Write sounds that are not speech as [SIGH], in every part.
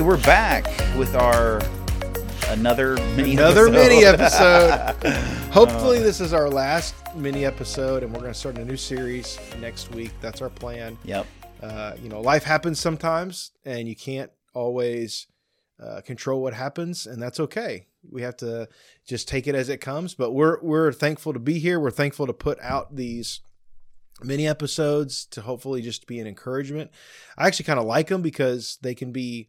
Hey, we're back with our another mini Another episode. mini episode. [LAUGHS] Hopefully, this is our last mini episode, and we're going to start a new series next week. That's our plan. Yep. Uh, you know, life happens sometimes, and you can't always uh, control what happens, and that's okay. We have to just take it as it comes. But we're we're thankful to be here. We're thankful to put out these mini episodes to hopefully just be an encouragement. I actually kind of like them because they can be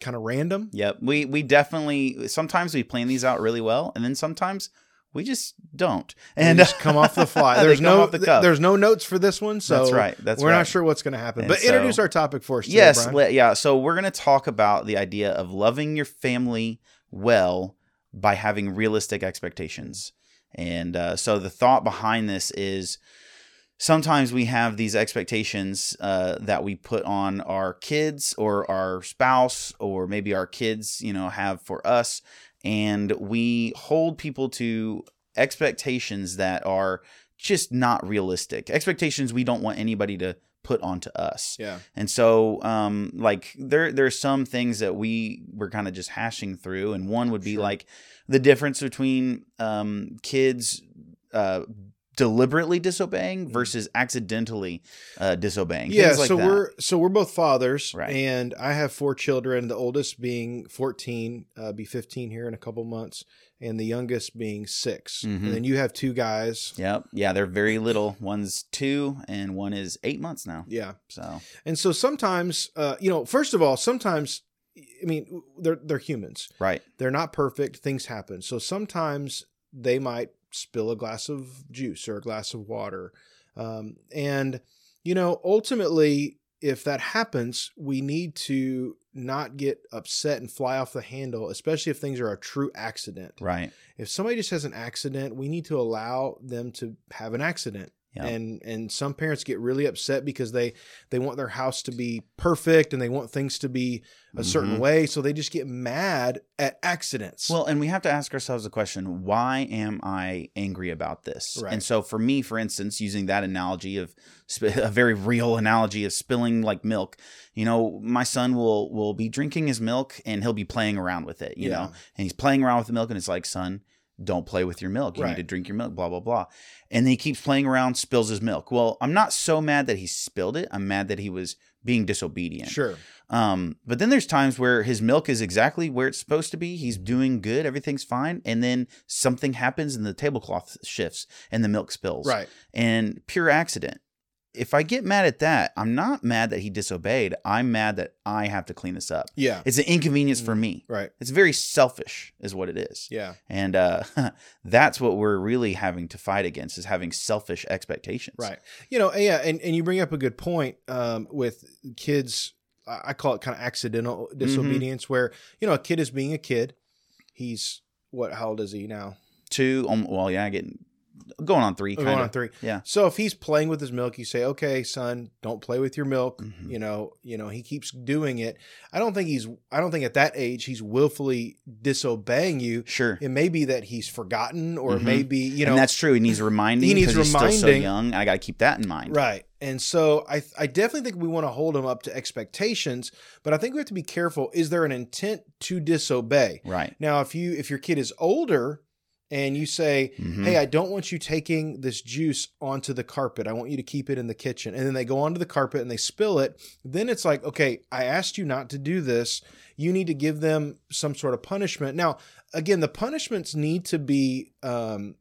kind of random. Yep. We we definitely sometimes we plan these out really well, and then sometimes we just don't. and just come off the [LAUGHS] fly. There's no the there's no notes for this one, so That's right. That's we're right. not sure what's going to happen. And but so- introduce our topic for us. Today, yes, le- yeah. So we're gonna talk about the idea of loving your family well by having realistic expectations. And uh, so the thought behind this is sometimes we have these expectations uh, that we put on our kids or our spouse or maybe our kids, you know, have for us, and we hold people to expectations that are just not realistic. Expectations we don't want anybody to put onto us. yeah, And so, um, like there, there's some things that we were kind of just hashing through, and one would be Sure. like the difference between um, kids uh, deliberately disobeying versus accidentally uh, disobeying. Yeah. Like so that. we're so we're both fathers, Right. and I have four children. The oldest being 14, uh, be 15 here in a couple months, and the youngest being 6 Mhm. And then you have two guys. Yep. Yeah, they're very little. One's two, and one is eight months now. Yeah, So and so sometimes, uh, you know, first of all, sometimes, I mean, they're they're humans. right. they're not perfect things happen so sometimes they might spill a glass of juice or a glass of water. Um, and you know ultimately if that happens we need to not get upset and fly off the handle especially if things are a true accident. Right. if somebody just has an accident we need to allow them to have an accident Yeah. and and some parents get really upset because they they want their house to be perfect and they want things to be a certain Mhm. way so they just get mad at accidents Well, and we have to ask ourselves the question: Why am I angry about this? Right. And so, for me, for instance, using that analogy of sp- a very real analogy of spilling like milk, you know, my son will will be drinking his milk and he'll be playing around with it, you Yeah. know, and he's playing around with the milk, and it's like, son. Don't play with your milk. You Right. need to drink your milk, blah, blah, blah. And then he keeps playing around, spills his milk. Well, I'm not so mad that he spilled it. I'm mad that he was being disobedient. sure Um, but then there's times where his milk is exactly where it's supposed to be. He's doing good, everything's fine, and then something happens and the tablecloth shifts and the milk spills. right And pure accident. If I get mad at that, I'm not mad that he disobeyed. I'm mad that I have to clean this up. yeah It's an inconvenience for me. right It's very selfish, is what it is. yeah And uh, [LAUGHS] that's what we're really having to fight against is having selfish expectations. right you know yeah and, and you bring up a good point um, with kids i call it kind of accidental Mm-hmm. disobedience where you know a kid is being a kid he's what how old is he now Two, um, well, yeah, getting going on three. Going Kind on three Yeah. So if he's playing with his milk, you say, "Okay, son, don't play with your milk." Mhm. You know, you know, he keeps doing it. I don't think he's. I don't think at that age he's willfully disobeying you. Sure. It may be that he's forgotten, or Mhm. maybe you know and that's true. He needs reminding. He needs 'cause he's still so young. I got to keep that in mind. right. And so I, I definitely think we want to hold him up to expectations, but I think we have to be careful. Is there an intent to disobey? Right. Now, if you if your kid is older and you say, Mhm. hey, I don't want you taking this juice onto the carpet. I want you to keep it in the kitchen. And then they go onto the carpet and they spill it. Then it's like, okay, I asked you not to do this. You need to give them some sort of punishment. Now, again, the punishments need to be um,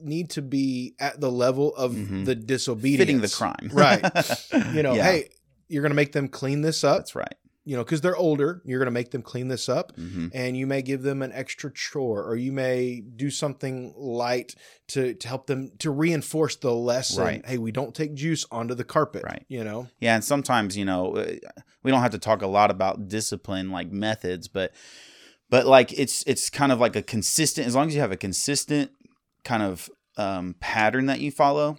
need to be at the level of Mhm. the disobedience, fitting the crime. right? [LAUGHS] You know, Yeah. hey, you're going to make them clean this up. that's right. You know, because they're older. You're going to make them clean this up hmm and you may give them an extra chore or you may do something light to, to help them to reinforce the lesson Right. hey we don't take juice onto the carpet Right. you know Yeah, and sometimes you know we don't have to talk a lot about discipline like methods, but but like it's it's kind of like a consistent. As long as you have a consistent kind of um, pattern that you follow,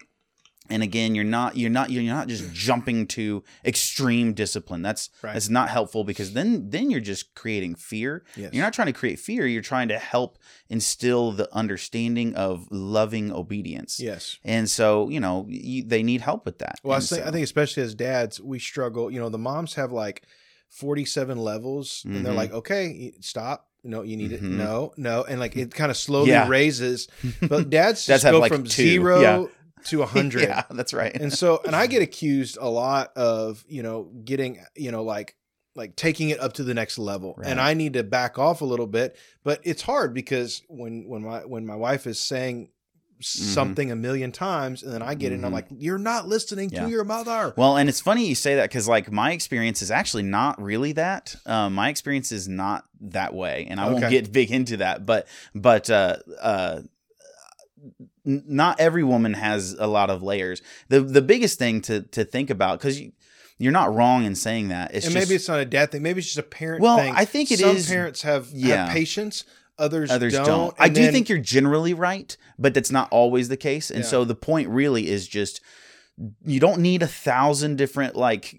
and again, you're not you're not you're not just jumping to extreme discipline. That's Right. that's not helpful because then then you're just creating fear. yes You're not trying to create fear. You're trying to help instill the understanding of loving obedience. yes And so, you know, you, they need help with that. well I And think, I think especially as dads we struggle you know the moms have like 47 levels and they're Mhm. like okay stop no you need it Mhm. no no and like it kind of slowly Yeah. raises [LAUGHS] but dads Dads just go like, from two. zero Yeah. To a hundred [LAUGHS] yeah, that's right. and so and i get accused a lot of you know getting you know like like taking it up to the next level and i need to back off a little bit but it's hard because when when my when my wife is saying something a million times and then i get it and i'm Mhm. like you're not listening Yeah. to your mother Well, and it's funny you say that because like my experience is actually not really that. Um, my experience is not that way, and I won't get big into that. But but uh, uh, n- not every woman has a lot of layers. the The biggest thing to to think about because you, you're not wrong in saying that. It's and just, maybe it's not a dad thing maybe it's just a parent Well, thing I think it some is- parents have, yeah. have patience others, others don't. don't, I do then- think you're generally right, but that's not always the case. And Yeah. so the point really is just you don't need a thousand different like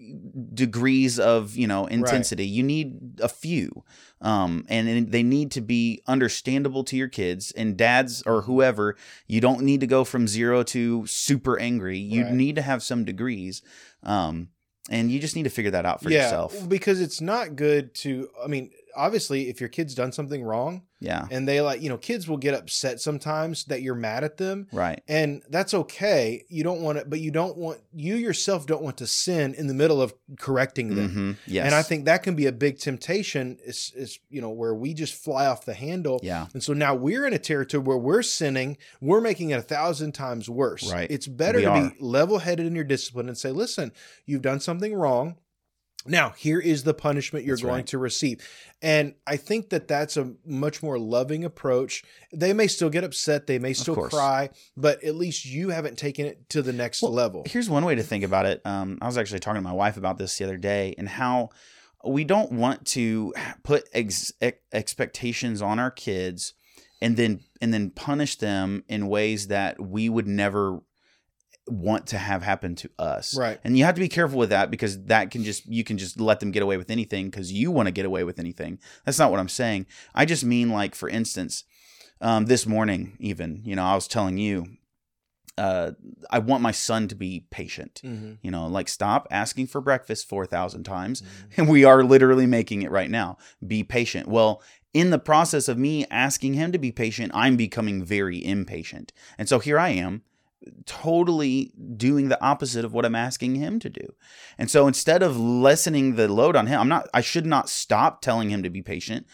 degrees of you know intensity. You need a few, um, and it- they need to be understandable to your kids and dads or whoever. You don't need to go from zero to super angry. You Right. need to have some degrees. Um, and you just need to figure that out for yeah, yourself. because it's not good to i mean obviously if your kid's done something wrong Yeah, and they like you know kids will get upset sometimes that you're mad at them. Right. and that's okay. You don't want to but you don't want you yourself don't want to sin in the middle of correcting them. Hmm Yes, and i think that can be a big temptation is is you know where we just fly off the handle. Yeah, and so now we're in a territory where we're sinning. We're making it a thousand times worse. Right. it's better We to are. be level-headed in your discipline and say listen you've done something wrong now here is the punishment you're That's going right. to receive. And i think that that's a much more loving approach. They may still get upset. They may still cry but at least you haven't taken it to the next Well, level. Here's one way to think about it. Um, I was actually talking to my wife about this the other day and how we don't want to put ex- ex- expectations on our kids and then and then punish them in ways that we would never want to have happen to us. Right. And you have to be careful with that because that can just you can just let them get away with anything because you want to get away with anything. That's not what I'm saying. I just mean like for instance, um, this morning even, you know, I was telling you uh, I want my son to be patient. Mhm. You know, like stop asking for breakfast 4,000 times. Mhm. And we are literally making it right now. Be patient. Well, in the process of me asking him to be patient, I'm becoming very impatient. And so here I am, totally doing the opposite of what I'm asking him to do. And so instead of lessening the load on him, I'm not I should not stop telling him to be patient.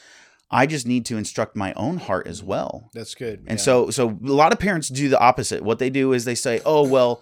I just need to instruct my own heart as well. that's good And yeah. so so a lot of parents do the opposite. What they do is they say, "Oh, well,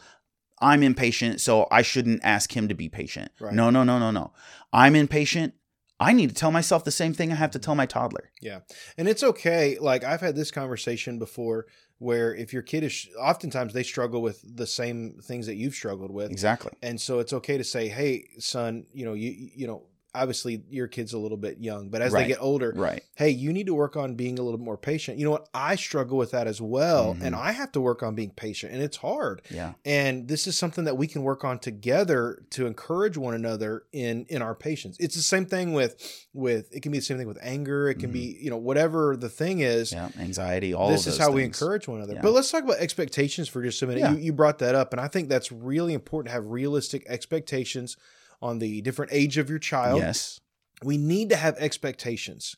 I'm impatient, so I shouldn't ask him to be patient." Right. No, no, no, no, no. I'm impatient. I need to tell myself the same thing I have to tell my toddler. Yeah. And it's okay. Like I've had this conversation before where if your kid is oftentimes they struggle with the same things that you've struggled with. Exactly. And so it's okay to say, "Hey, son, you know, you you know, obviously your kid's a little bit young, but as Right. they get older, Right. hey, you need to work on being a little more patient. You know what? I struggle with that as well, Mhm. and I have to work on being patient, and it's hard. Yeah. And this is something that we can work on together to encourage one another in in our patience. It's the same thing with with it can be the same thing with anger. It can be you know whatever the thing is. Mm-hmm. Yeah. Anxiety. All this is how we encourage one another. Yeah. But let's talk about expectations for just a minute. Yeah. You, you brought that up, and I think that's really important to have realistic expectations on the different age of your child Yes. we need to have expectations.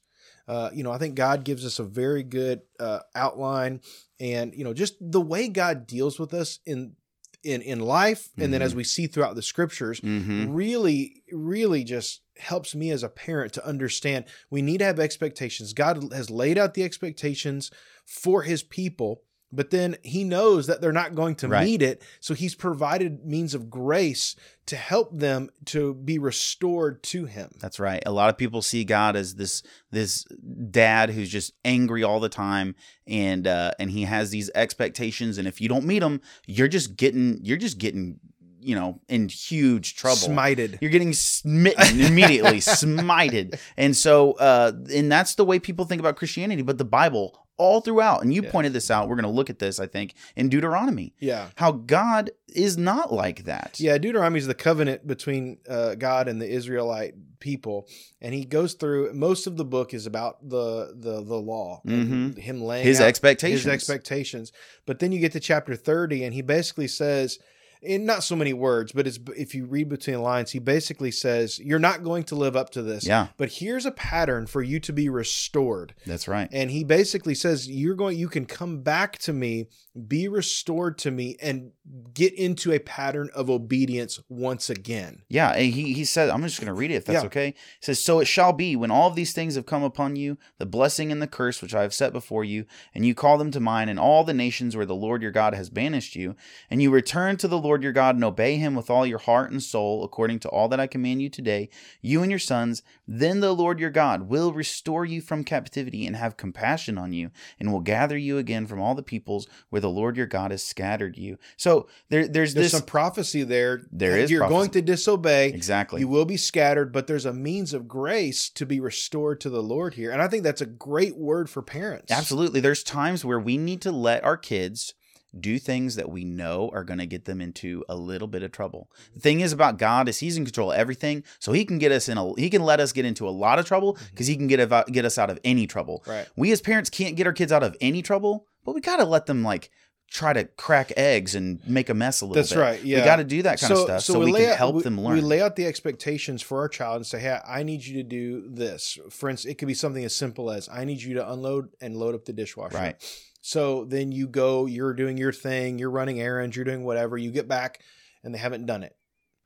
Uh, you know, I think God gives us a very good uh, outline, and you know, just the way God deals with us in in in life, and then as we see throughout the scriptures, Mm-hmm. really, really just helps me as a parent to understand we need to have expectations. God has laid out the expectations for His people. But then he knows that they're not going to Right. meet it. So he's provided means of grace to help them to be restored to him. That's right. A lot of people see God as this this dad who's just angry all the time, and uh, and he has these expectations, and if you don't meet them, you're just getting you're just getting you know in huge trouble. Smited. You're getting smitten immediately, [LAUGHS] smited, and so uh, and that's the way people think about Christianity. But the Bible, all throughout, and you Yeah. pointed this out. We're going to look at this, I think, in Deuteronomy, Yeah. how God is not like that. Yeah, Deuteronomy is the covenant between uh, God and the Israelite people, and he goes through most of the book is about the the the law, and him laying his expectations. his expectations. But then you get to chapter thirty, and he basically says, in not so many words, but it's if you read between the lines, he basically says you're not going to live up to this. Yeah. But here's a pattern for you to be restored. That's right. And he basically says you're going you can come back to me, be restored to me and get into a pattern of obedience once again. Yeah, and he he said, I'm just going to read it if that's Yeah. okay. He says, "So it shall be when all of these things have come upon you, the blessing and the curse which I have set before you, and you call them to mind in all the nations where the Lord your God has banished you, and you return to the Lord your God and obey him with all your heart and soul according to all that I command you today, you and your sons, then the Lord your God will restore you from captivity and have compassion on you, and will gather you again from all the peoples where the Lord your God has scattered you." So there there's, There's this some prophecy there. There is You're going to disobey. exactly You will be scattered, but there's a means of grace to be restored to the Lord here. And I think that's a great word for parents. Absolutely. There's times where we need to let our kids do things that we know are going to get them into a little bit of trouble. The thing is about God is he's in control of everything, so he can get us in a he can let us get into a lot of trouble mm-hmm. because he can get get us out of any trouble. Right. We as parents can't get our kids out of any trouble, but we got to let them like try to crack eggs and make a mess a little That's bit. right. Yeah. We got to do that kind of stuff so, we, lay can out- help we- them learn. We lay out the expectations for our child and say, "Hey, I need you to do this." For instance, it could be something as simple as, "I need you to unload and load up the dishwasher." Right. So then you go, you're doing your thing, you're running errands, you're doing whatever. You get back, and they haven't done it.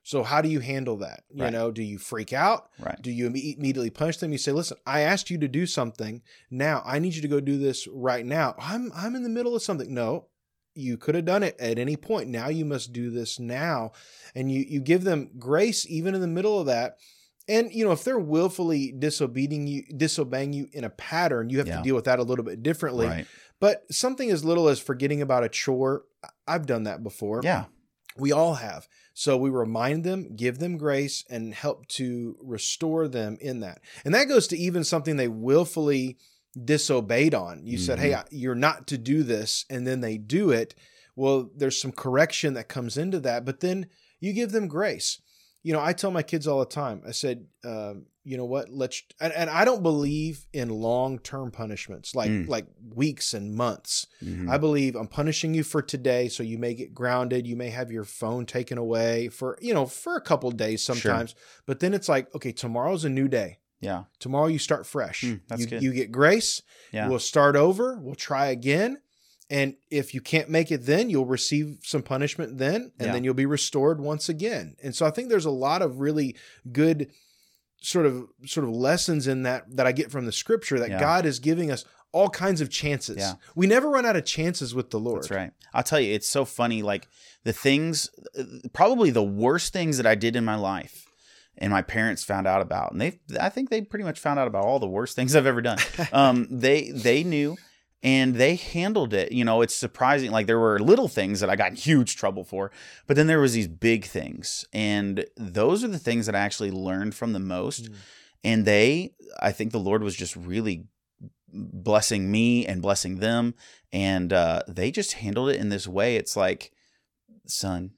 So how do you handle that? You Right. know, do you freak out? right. Do you immediately punish them? You say, "Listen, I asked you to do something. Now I need you to go do this right now. I'm I'm in the middle of something." No, you could have done it at any point. Now you must do this now, and you you give them grace even in the middle of that. And you know, if they're willfully disobeying you, disobeying you in a pattern, you have Yeah. to deal with that a little bit differently. Right. But something as little as forgetting about a chore, I've done that before. Yeah. We all have. So we remind them, give them grace, and help to restore them in that. And that goes to even something they willfully disobeyed on. You said, Mhm. hey, I- you're not to do this, and then they do it. Well, there's some correction that comes into that, but then you give them grace. You know, I tell my kids all the time, I said, um, you know what, let's, and, and I don't believe in long term punishments like, Mm. like weeks and months. Mhm. I believe I'm punishing you for today, so you may get grounded. You may have your phone taken away for you know for a couple days Sure. sometimes. But then it's like, okay, tomorrow's a new day. yeah. Tomorrow you start fresh. Mm, that's you, good. you get grace. Yeah. We'll start over. We'll try again. And if you can't make it then, you'll receive some punishment then, and Yeah. then you'll be restored once again. And so I think there's a lot of really good sort of sort of lessons in that that I get from the scripture that Yeah. God is giving us all kinds of chances. Yeah. We never run out of chances with the Lord. That's right. I'll tell you, it's so funny. Like the things, probably the worst things that I did in my life, and my parents found out about, and they, I think they pretty much found out about all the worst things I've ever done. [LAUGHS] Um, they, they knew, and they handled it. You know, it's surprising. Like there were little things that I got in huge trouble for, but then there was these big things, and those are the things that I actually learned from the most. Mm. And they, I think the Lord was just really blessing me and blessing them and uh, they just handled it in this way it's like son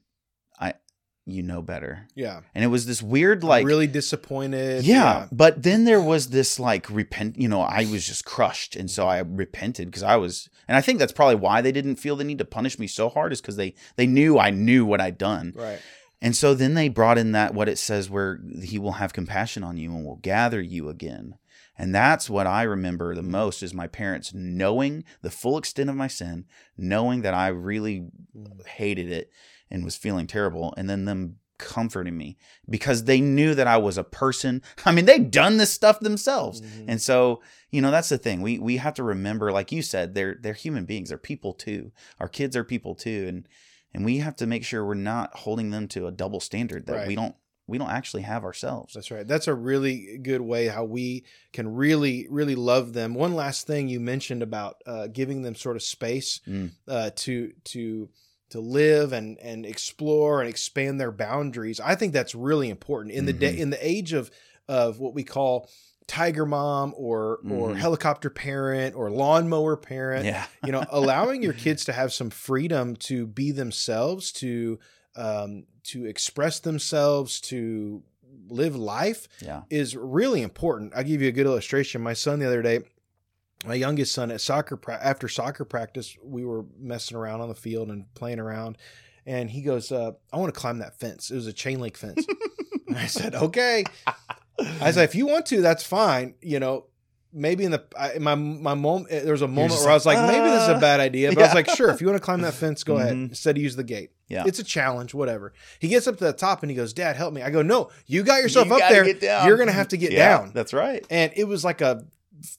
you know better Yeah. and it was this weird like really disappointed. yeah, but then there was this like repent you know i was just crushed and so i repented because i was and i think that's probably why they didn't feel the need to punish me so hard is because they they knew i knew what i'd done Right. and so then they brought in that what it says where he will have compassion on you and will gather you again. And that's what I remember the most is my parents knowing the full extent of my sin, knowing that I really mm. hated it and was feeling terrible, and then them comforting me because they knew that I was a person. [LAUGHS] I mean, they'd done this stuff themselves. Mhm. And so, you know, that's the thing. We we have to remember, like you said, they're they're human beings. They're people too. Our kids are people too. And and we have to make sure we're not holding them to a double standard that we don't we don't actually have ourselves. That's right. That's a really good way how we can really, really love them. One last thing you mentioned about uh, giving them sort of space Mm. uh, to to to live and and explore and expand their boundaries. I think that's really important in the day Mhm. in the age of of what we call tiger mom or or Mhm. helicopter parent or lawnmower parent Yeah. [LAUGHS] you know allowing your kids to have some freedom to be themselves to um, to express themselves to live life Yeah. is really important i'll give you a good illustration my son the other day my youngest son at soccer pra- after soccer practice we were messing around on the field and playing around and he goes, uh, "I want to climb that fence." It was a chain link fence. and I said, [LAUGHS] "Okay." I said, "If you want to, that's fine." You know, maybe in the I, my my moment there was a moment where I was like, maybe this is a "Uh." bad idea, but I was like, sure, if you want to climb that fence, go ahead. Mhm. Instead, use the gate. Yeah. It's a challenge, whatever. He gets up to the top and he goes, "Dad, help me." I go, "No, you got yourself You up there. You're gonna have to get Yeah, down." That's right. And it was like a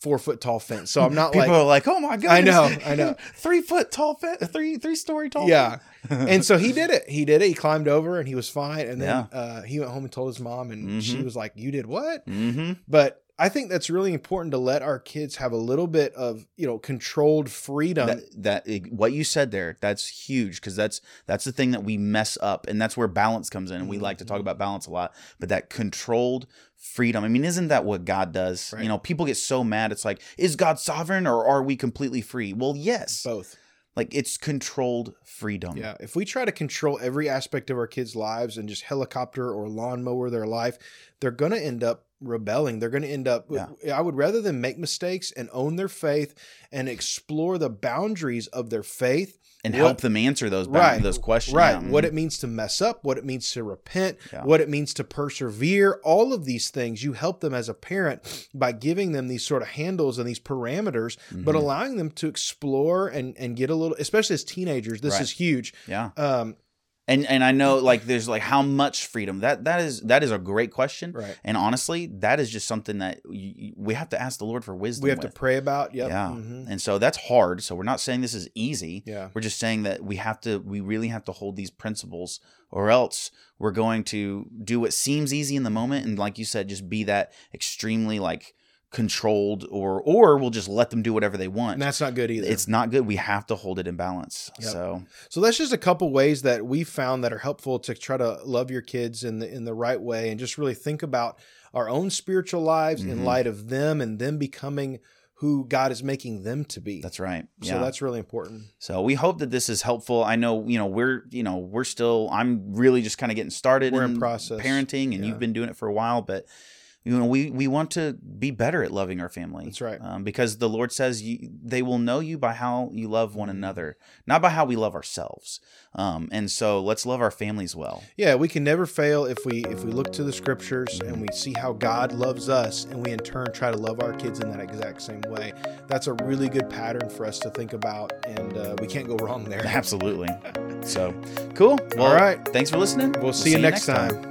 four foot tall fence, so I'm not People like, are like, "Oh my god!" I know, I know. [LAUGHS] three foot tall, fence three three story tall. yeah. [LAUGHS] and so he did it. He did it. He climbed over and he was fine. And then Yeah. uh, he went home and told his mom, and she Mhm. was like, "You did what?" hmm But I think that's really important to let our kids have a little bit of you know controlled freedom. that, that what you said there that's huge because that's that's the thing that we mess up and that's where balance comes in and we like to Mm-hmm. talk about balance a lot but that controlled freedom i mean isn't that what god does Right. you know people get so mad it's like is god sovereign or are we completely free well yes Both. like it's controlled freedom Yeah. If we try to control every aspect of our kids' lives and just helicopter or lawnmower their life, they're going to end up rebelling. They're going to end up. Yeah. I would rather them make mistakes and own their faith and explore the boundaries of their faith. And What- help them answer those Right. those questions Right. What it means to mess up, what it means to repent, Yeah. what it means to persevere, all of these things, you help them as a parent by giving them these sort of handles and these parameters, but Mhm. allowing them to explore and, and get a little, especially as teenagers, this Right. is huge. yeah Um, and and i know like there's like how much freedom that that is that is a great question right. and honestly that is just something that you, we have to ask the lord for wisdom We have with. to pray about. Yep. Yeah. mhm, And so that's hard. So we're not saying this is easy. Yeah. We're just saying that we have to, we really have to hold these principles, or else we're going to do what seems easy in the moment. And like you said, just be that extremely like controlled, or, or we'll just let them do whatever they want. And that's not good either. It's not good. We have to hold it in balance. Yep. So, So that's just a couple ways that we found that are helpful to try to love your kids in the in the right way and just really think about our own spiritual lives in Mhm. light of them and them becoming who God is making them to be. that's right. so Yeah. that's really important. So we hope that this is helpful. I know, you know, we're, you know, we're still, I'm really just kind of getting started We're in process. parenting and Yeah. you've been doing it for a while, but you know, we, we want to be better at loving our family. That's right. Um, because the Lord says you, they will know you by how you love one Mhm. another, not by how we love ourselves. Um, and so let's love our families well. Yeah, we can never fail if we if we look to the scriptures and we see how God loves us and we in turn try to love our kids in that exact same way. That's a really good pattern for us to think about and uh, we can't go wrong there. [LAUGHS] Absolutely. [LAUGHS] So cool. Well, All right. Thanks for listening. We'll see you next time.